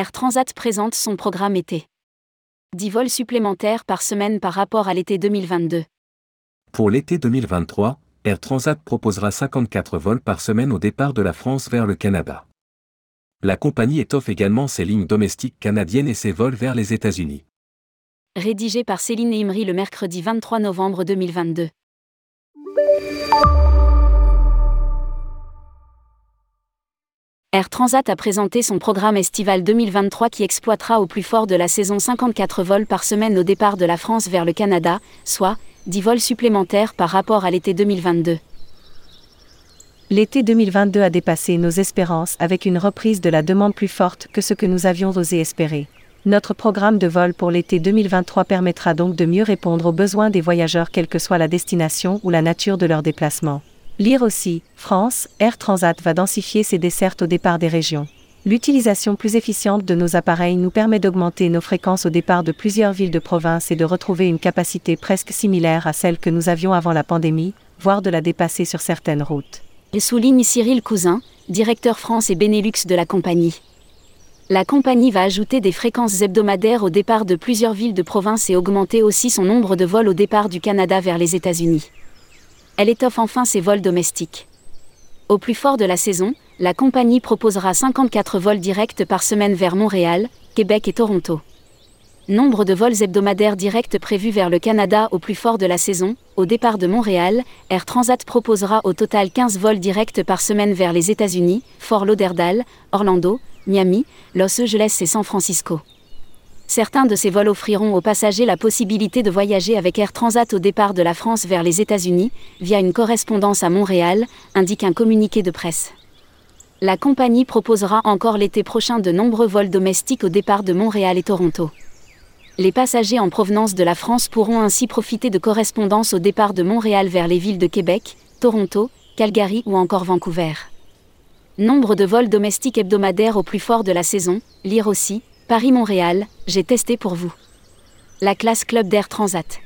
Air Transat présente son programme été. 10 vols supplémentaires par semaine par rapport à l'été 2022. Pour l'été 2023, Air Transat proposera 54 vols par semaine au départ de la France vers le Canada. La compagnie étoffe également ses lignes domestiques canadiennes et ses vols vers les États-Unis. Rédigé par Céline Imri le mercredi 23 novembre 2022. Air Transat a présenté son programme estival 2023 qui exploitera au plus fort de la saison 54 vols par semaine au départ de la France vers le Canada, soit 10 vols supplémentaires par rapport à l'été 2022. L'été 2022 a dépassé nos espérances avec une reprise de la demande plus forte que ce que nous avions osé espérer. Notre programme de vol pour l'été 2023 permettra donc de mieux répondre aux besoins des voyageurs quelle que soit la destination ou la nature de leur déplacement. Lire aussi, France, Air Transat va densifier ses dessertes au départ des régions. L'utilisation plus efficiente de nos appareils nous permet d'augmenter nos fréquences au départ de plusieurs villes de province et de retrouver une capacité presque similaire à celle que nous avions avant la pandémie, voire de la dépasser sur certaines routes. Et souligne Cyril Cousin, directeur France et Benelux de la compagnie. La compagnie va ajouter des fréquences hebdomadaires au départ de plusieurs villes de province et augmenter aussi son nombre de vols au départ du Canada vers les États-Unis elle étoffe enfin ses vols domestiques. Au plus fort de la saison, la compagnie proposera 54 vols directs par semaine vers Montréal, Québec et Toronto. Nombre de vols hebdomadaires directs prévus vers le Canada au plus fort de la saison. Au départ de Montréal, Air Transat proposera au total 15 vols directs par semaine vers les États-Unis, Fort Lauderdale, Orlando, Miami, Los Angeles et San Francisco. Certains de ces vols offriront aux passagers la possibilité de voyager avec Air Transat au départ de la France vers les États-Unis, via une correspondance à Montréal, indique un communiqué de presse. La compagnie proposera encore l'été prochain de nombreux vols domestiques au départ de Montréal et Toronto. Les passagers en provenance de la France pourront ainsi profiter de correspondances au départ de Montréal vers les villes de Québec, Toronto, Calgary ou encore Vancouver. Nombre de vols domestiques hebdomadaires au plus fort de la saison, lire aussi, Paris-Montréal, j'ai testé pour vous. La classe Club d'Air Transat.